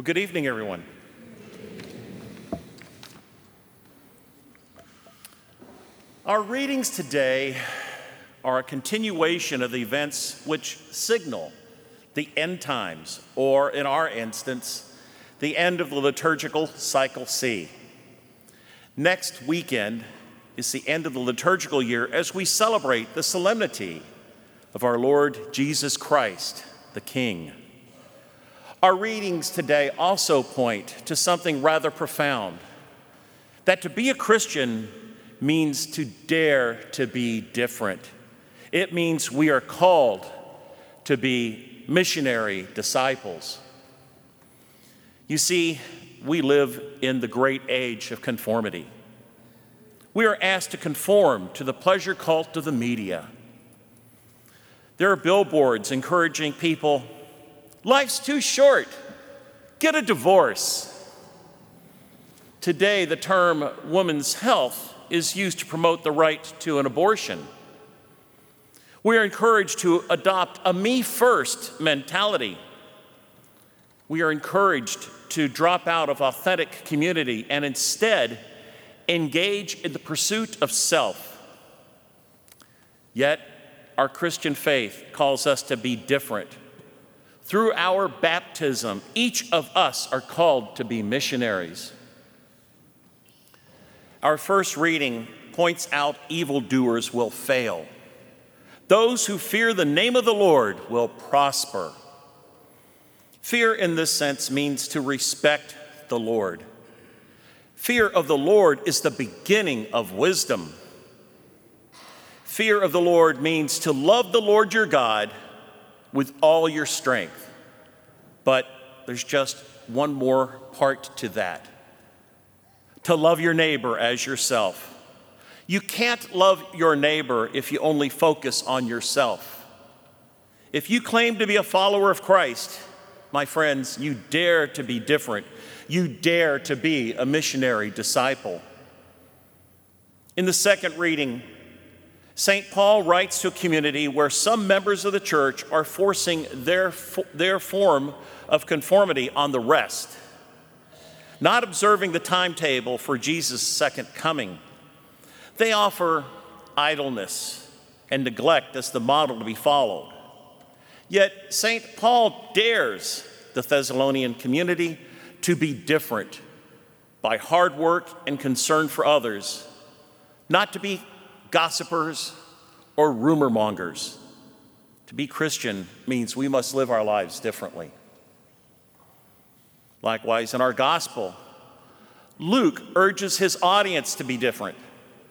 Well, good evening, everyone. Our readings today are a continuation of the events which signal the end times, or in our instance, the end of the liturgical cycle C. Next weekend is the end of the liturgical year as we celebrate the solemnity of our Lord Jesus Christ, the King. Our readings today also point to something rather profound that to be a Christian means to dare to be different. It means we are called to be missionary disciples. You see, we live in the great age of conformity. We are asked to conform to the pleasure cult of the media. There are billboards encouraging people Life's too short. Get a divorce. Today, the term woman's health is used to promote the right to an abortion. We are encouraged to adopt a me first mentality. We are encouraged to drop out of authentic community and instead engage in the pursuit of self. Yet, our Christian faith calls us to be different through our baptism, each of us are called to be missionaries. Our first reading points out evildoers will fail. Those who fear the name of the Lord will prosper. Fear, in this sense, means to respect the Lord. Fear of the Lord is the beginning of wisdom. Fear of the Lord means to love the Lord your God with all your strength. But there's just one more part to that to love your neighbor as yourself. You can't love your neighbor if you only focus on yourself. If you claim to be a follower of Christ, my friends, you dare to be different. You dare to be a missionary disciple. In the second reading, St. Paul writes to a community where some members of the church are forcing their, their form of conformity on the rest, not observing the timetable for Jesus' second coming. They offer idleness and neglect as the model to be followed. Yet, St. Paul dares the Thessalonian community to be different by hard work and concern for others, not to be gossipers, or rumor mongers. To be Christian means we must live our lives differently. Likewise, in our gospel, Luke urges his audience to be different.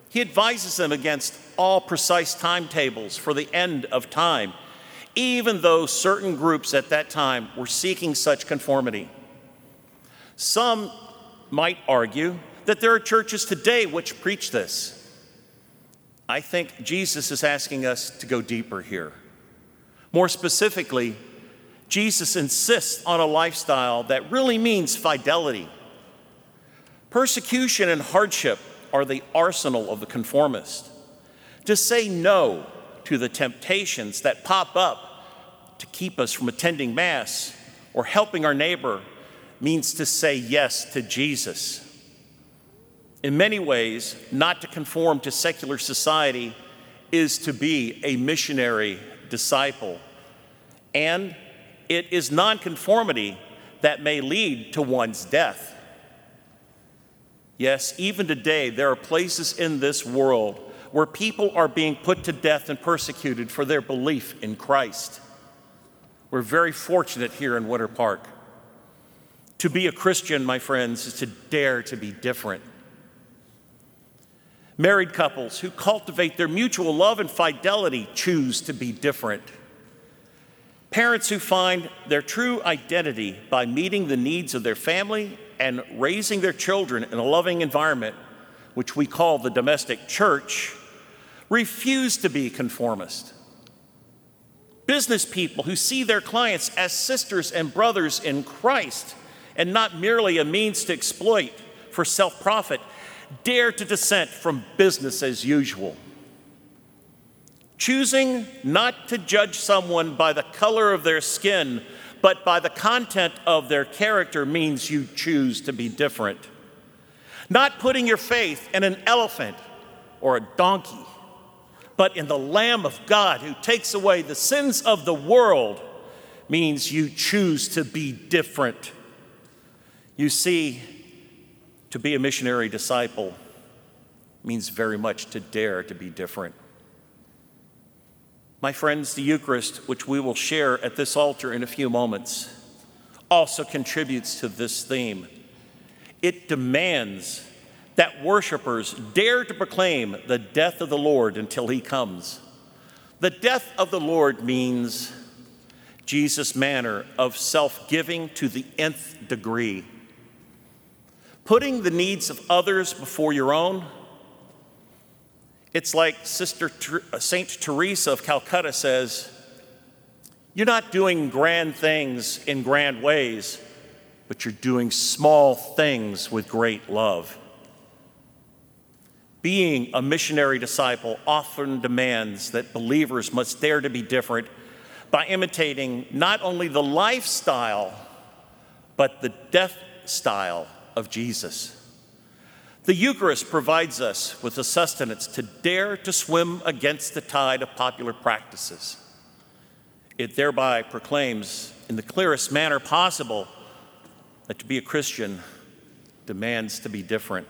He advises them against all precise timetables for the end of time, even though certain groups at that time were seeking such conformity. Some might argue that there are churches today which preach this. I think Jesus is asking us to go deeper here. More specifically, Jesus insists on a lifestyle that really means fidelity. Persecution and hardship are the arsenal of the conformist. To say no to the temptations that pop up to keep us from attending Mass or helping our neighbor means to say yes to Jesus. In many ways, not to conform to secular society is to be a missionary disciple. And it is nonconformity that may lead to one's death. Yes, even today, there are places in this world where people are being put to death and persecuted for their belief in Christ. We're very fortunate here in Winter Park. To be a Christian, my friends, is to dare to be different Married couples who cultivate their mutual love and fidelity choose to be different. Parents who find their true identity by meeting the needs of their family and raising their children in a loving environment, which we call the domestic church, refuse to be conformist. Business people who see their clients as sisters and brothers in Christ and not merely a means to exploit for self profit dare to dissent from business as usual. Choosing not to judge someone by the color of their skin, but by the content of their character means you choose to be different. Not putting your faith in an elephant or a donkey, but in the Lamb of God who takes away the sins of the world means you choose to be different. You see, to be a missionary disciple means very much to dare to be different. My friends, the Eucharist, which we will share at this altar in a few moments, also contributes to this theme. It demands that worshipers dare to proclaim the death of the Lord until he comes. The death of the Lord means Jesus' manner of self giving to the nth degree, putting the needs of others before your own it's like Sister uh, Saint Teresa of Calcutta says, You're not doing grand things in grand ways, but you're doing small things with great love. Being a missionary disciple often demands that believers must dare to be different by imitating not only the lifestyle, but the death style of Jesus. The Eucharist provides us with the sustenance to dare to swim against the tide of popular practices. It thereby proclaims, in the clearest manner possible, that to be a Christian demands to be different.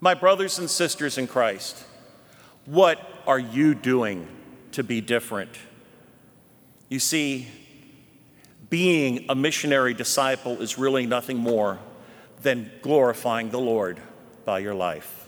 My brothers and sisters in Christ, what are you doing to be different? You see, being a missionary disciple is really nothing more than glorifying the Lord by your life.